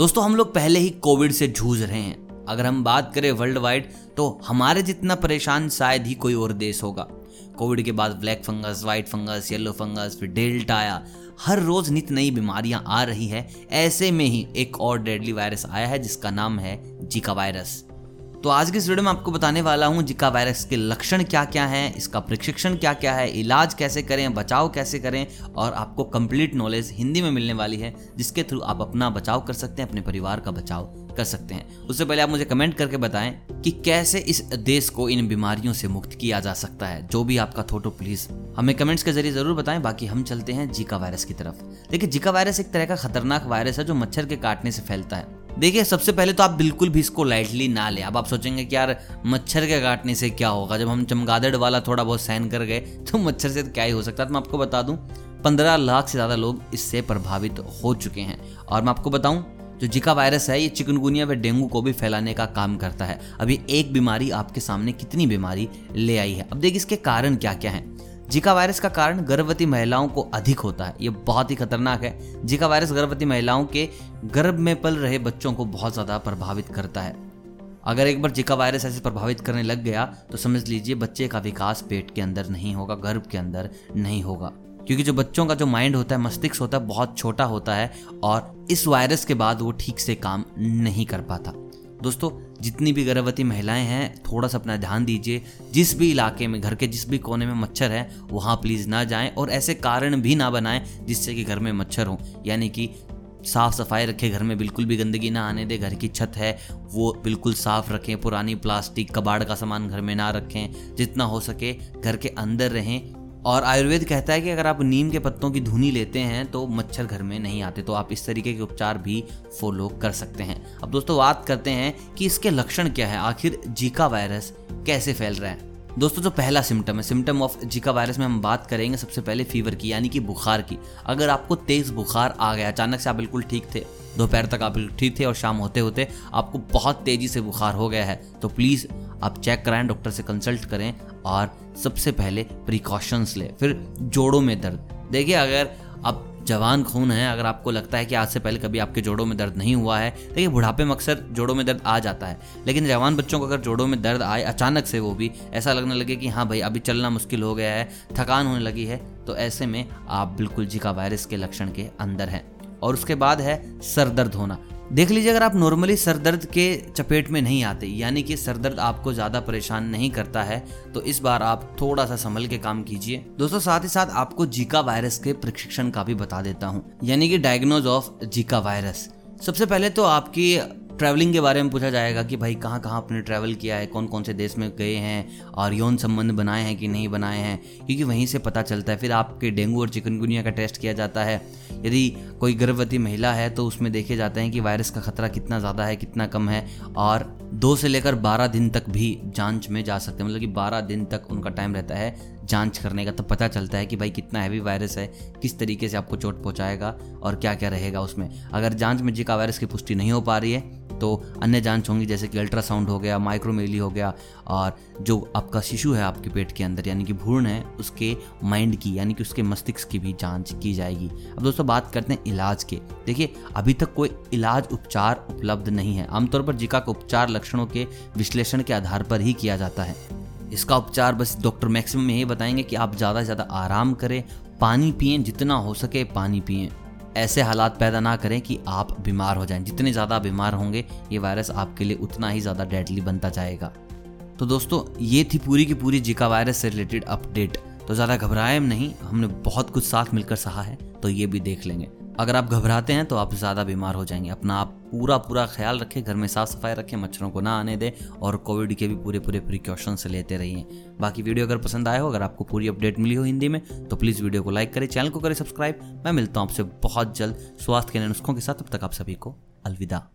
दोस्तों, हम लोग पहले ही कोविड से जूझ रहे हैं। अगर हम बात करें वर्ल्ड वाइड तो हमारे जितना परेशान शायद ही कोई और देश होगा। कोविड के बाद black fungus white fungus yellow fungus फिर डेल्टा आया। हर रोज नित नई बीमारियाँ आ रही है। ऐसे में ही एक और डेडली वायरस आया है, जिसका नाम है जीका वायरस तो आज के इस वीडियो में आपको बताने वाला हूँ जिका वायरस के लक्षण क्या क्या हैं, इसका प्रशिक्षण क्या क्या है, इलाज कैसे करें, बचाव कैसे करें, और आपको कंप्लीट नॉलेज हिंदी में मिलने वाली है, जिसके थ्रू आप अपना बचाव कर सकते हैं, अपने परिवार का बचाव कर सकते हैं। उससे पहले आप मुझे कमेंट करके बताएँ कि कैसे इस देश को इन बीमारियों से मुक्त किया जा सकता है। जो भी आपका थोटो प्लीज़ हमें कमेंट्स के ज़रिए ज़रूर बताएँ, बाकी हम चलते हैं जीका वायरस की तरफ़। देखिए, जीका वायरस एक तरह का खतरनाक वायरस है जो मच्छर के काटने से फैलता है। देखिए, सबसे पहले तो आप बिल्कुल भी इसको लाइटली ना लें। अब आप सोचेंगे कि यार, मच्छर के काटने से क्या होगा? जब हम चमगादड़ वाला थोड़ा बहुत सहन कर गए तो मच्छर से क्या ही हो सकता है? तो मैं आपको बता दूँ, पंद्रह लाख से ज़्यादा लोग इससे प्रभावित हो चुके हैं। और मैं आपको बताऊँ, जो जिका वायरस है, ये चिकनगुनिया व डेंगू को भी फैलाने का काम करता है। अभी एक बीमारी आपके सामने कितनी बीमारी ले आई है? अब देखिए, इसके कारण क्या क्या है? जिका वायरस का कारण गर्भवती महिलाओं को अधिक होता है। ये बहुत ही खतरनाक है। जिका वायरस गर्भवती महिलाओं के गर्भ में पल रहे बच्चों को बहुत ज़्यादा प्रभावित करता है। अगर एक बार जिका वायरस ऐसे प्रभावित करने लग गया तो समझ लीजिए बच्चे का विकास पेट के अंदर नहीं होगा, गर्भ के अंदर नहीं होगा। क्योंकि जो बच्चों का जो माइंड होता है, मस्तिष्क होता है, बहुत छोटा होता है, और इस वायरस के बाद वो ठीक से काम नहीं कर पाता। दोस्तों, जितनी भी गर्भवती महिलाएँ हैं थोड़ा सा अपना ध्यान दीजिए। जिस भी इलाके में, घर के जिस भी कोने में मच्छर है, वहाँ प्लीज़ ना जाएँ और ऐसे कारण भी ना बनाएँ जिससे कि घर में मच्छर हो। यानी कि साफ़ सफ़ाई रखें, घर में बिल्कुल भी गंदगी ना आने दे, घर की छत है, वो बिल्कुल साफ़ रखें, पुरानी प्लास्टिक, कबाड़ का सामान घर में ना रखें, जितना हो सके घर के अंदर रहें और आयुर्वेद कहता है कि अगर आप नीम के पत्तों की धुनी लेते हैं तो मच्छर घर में नहीं आते तो आप इस तरीके के उपचार भी फॉलो कर सकते हैं। अब दोस्तों, बात करते हैं कि इसके लक्षण क्या है? आखिर जीका वायरस कैसे फैल रहा है? दोस्तों, जो पहला सिम्टम है सिम्टम ऑफ़ जीका वायरस में हम बात करेंगे सबसे पहले फीवर की, यानी कि बुखार की। अगर आपको तेज बुखार आ गया, अचानक से आप बिल्कुल ठीक थे, दोपहर तक आप बिल्कुल ठीक थे और शाम होते होते आपको बहुत तेज़ी से बुखार हो गया है तो प्लीज़ आप चेक कराएँ डॉक्टर से कंसल्ट करें और सबसे पहले प्रिकॉशंस लें। फिर जोड़ों में दर्द। देखिए, अगर आप जवान खून है, अगर आपको लगता है कि आज से पहले कभी आपके जोड़ों में दर्द नहीं हुआ है, देखिए, बुढ़ापे में अक्सर जोड़ों में दर्द आ जाता है। लेकिन जवान बच्चों को अगर जोड़ों में दर्द आए, अचानक से वो भी, ऐसा लगने लगे कि हाँ भाई, अभी चलना मुश्किल हो गया है, थकान होने लगी है तो ऐसे में आप बिल्कुल जिका वायरस के लक्षण के अंदर हैं। और उसके बाद है, सर दर्द होना। देख लीजिए, अगर आप नॉर्मली सर दर्द के चपेट में नहीं आते, यानी कि सर दर्द आपको ज़्यादा परेशान नहीं करता है तो इस बार आप थोड़ा सा संभल के काम कीजिए। दोस्तों, साथ ही साथ आपको जीका वायरस के प्रशिक्षण का भी बता देता हूँ, यानी कि डायग्नोज ऑफ़ जीका वायरस। सबसे पहले तो आपकी ट्रैवलिंग के बारे में पूछा जाएगा कि भाई कहाँ कहाँ आपने ट्रैवल किया है कौन कौन से देश में गए हैं, और यौन संबंध बनाए हैं कि नहीं बनाए हैं, क्योंकि वहीं से पता चलता है। फिर आपके डेंगू और चिकनगुनिया का टेस्ट किया जाता है। यदि कोई गर्भवती महिला है तो उसमें देखे जाते हैं कि वायरस का खतरा कितना ज़्यादा है, कितना कम है, और दो से लेकर बारह दिन तक भी जाँच में जा सकते हैं। मतलब कि बारह दिन तक उनका टाइम रहता है जाँच करने का तो पता चलता है कि भाई कितना हैवी वायरस है, किस तरीके से आपको चोट पहुंचाएगा, और क्या क्या रहेगा उसमें। अगर जाँच में जिका वायरस की पुष्टि नहीं हो पा रही है तो अन्य जाँच होंगी, जैसे कि अल्ट्रासाउंड हो गया, माइक्रोमेली हो गया, और जो आपका शिशु है आपके पेट के अंदर, यानी कि भ्रूण है, उसके माइंड की, यानी कि उसके मस्तिष्क की भी जाँच की जाएगी। अब दोस्तों बात करते हैं इलाज के। देखिए, अभी तक कोई इलाज, उपचार उपलब्ध नहीं है। आमतौर पर जिका का उपचार लक्षणों के विश्लेषण के आधार पर ही किया जाता है। इसका उपचार बस डॉक्टर मैक्सिमम यही बताएँगे कि आप ज़्यादा से ज़्यादा आराम करें, पानी पिए, जितना हो सके पानी पिए। ऐसे हालात पैदा ना करें कि आप बीमार हो जाएँ। जितने ज़्यादा बीमार होंगे, ये वायरस आपके लिए उतना ही ज़्यादा डेडली बनता जाएगा। तो दोस्तों, ये थी पूरी की पूरी जिका वायरस से रिलेटेड अपडेट। तो ज़्यादा घबराए नहीं, हमने बहुत कुछ साथ मिलकर सहा है तो ये भी देख लेंगे। अगर आप घबराते हैं तो आप ज़्यादा बीमार हो जाएँगे। अपना आप पूरा पूरा ख्याल रखें, घर में साफ़ सफ़ाई रखें, मच्छरों को ना आने दें और कोविड के भी पूरे पूरे प्रिकॉशंस लेते रहिए। बाकी वीडियो अगर पसंद आए हो, अगर आपको पूरी अपडेट मिली हो हिंदी में तो प्लीज़ वीडियो को लाइक करें चैनल को करें सब्सक्राइब मैं मिलता हूँ आपसे बहुत जल्द स्वास्थ्य के नुस्खों के साथ अब तक आप सभी को अलविदा।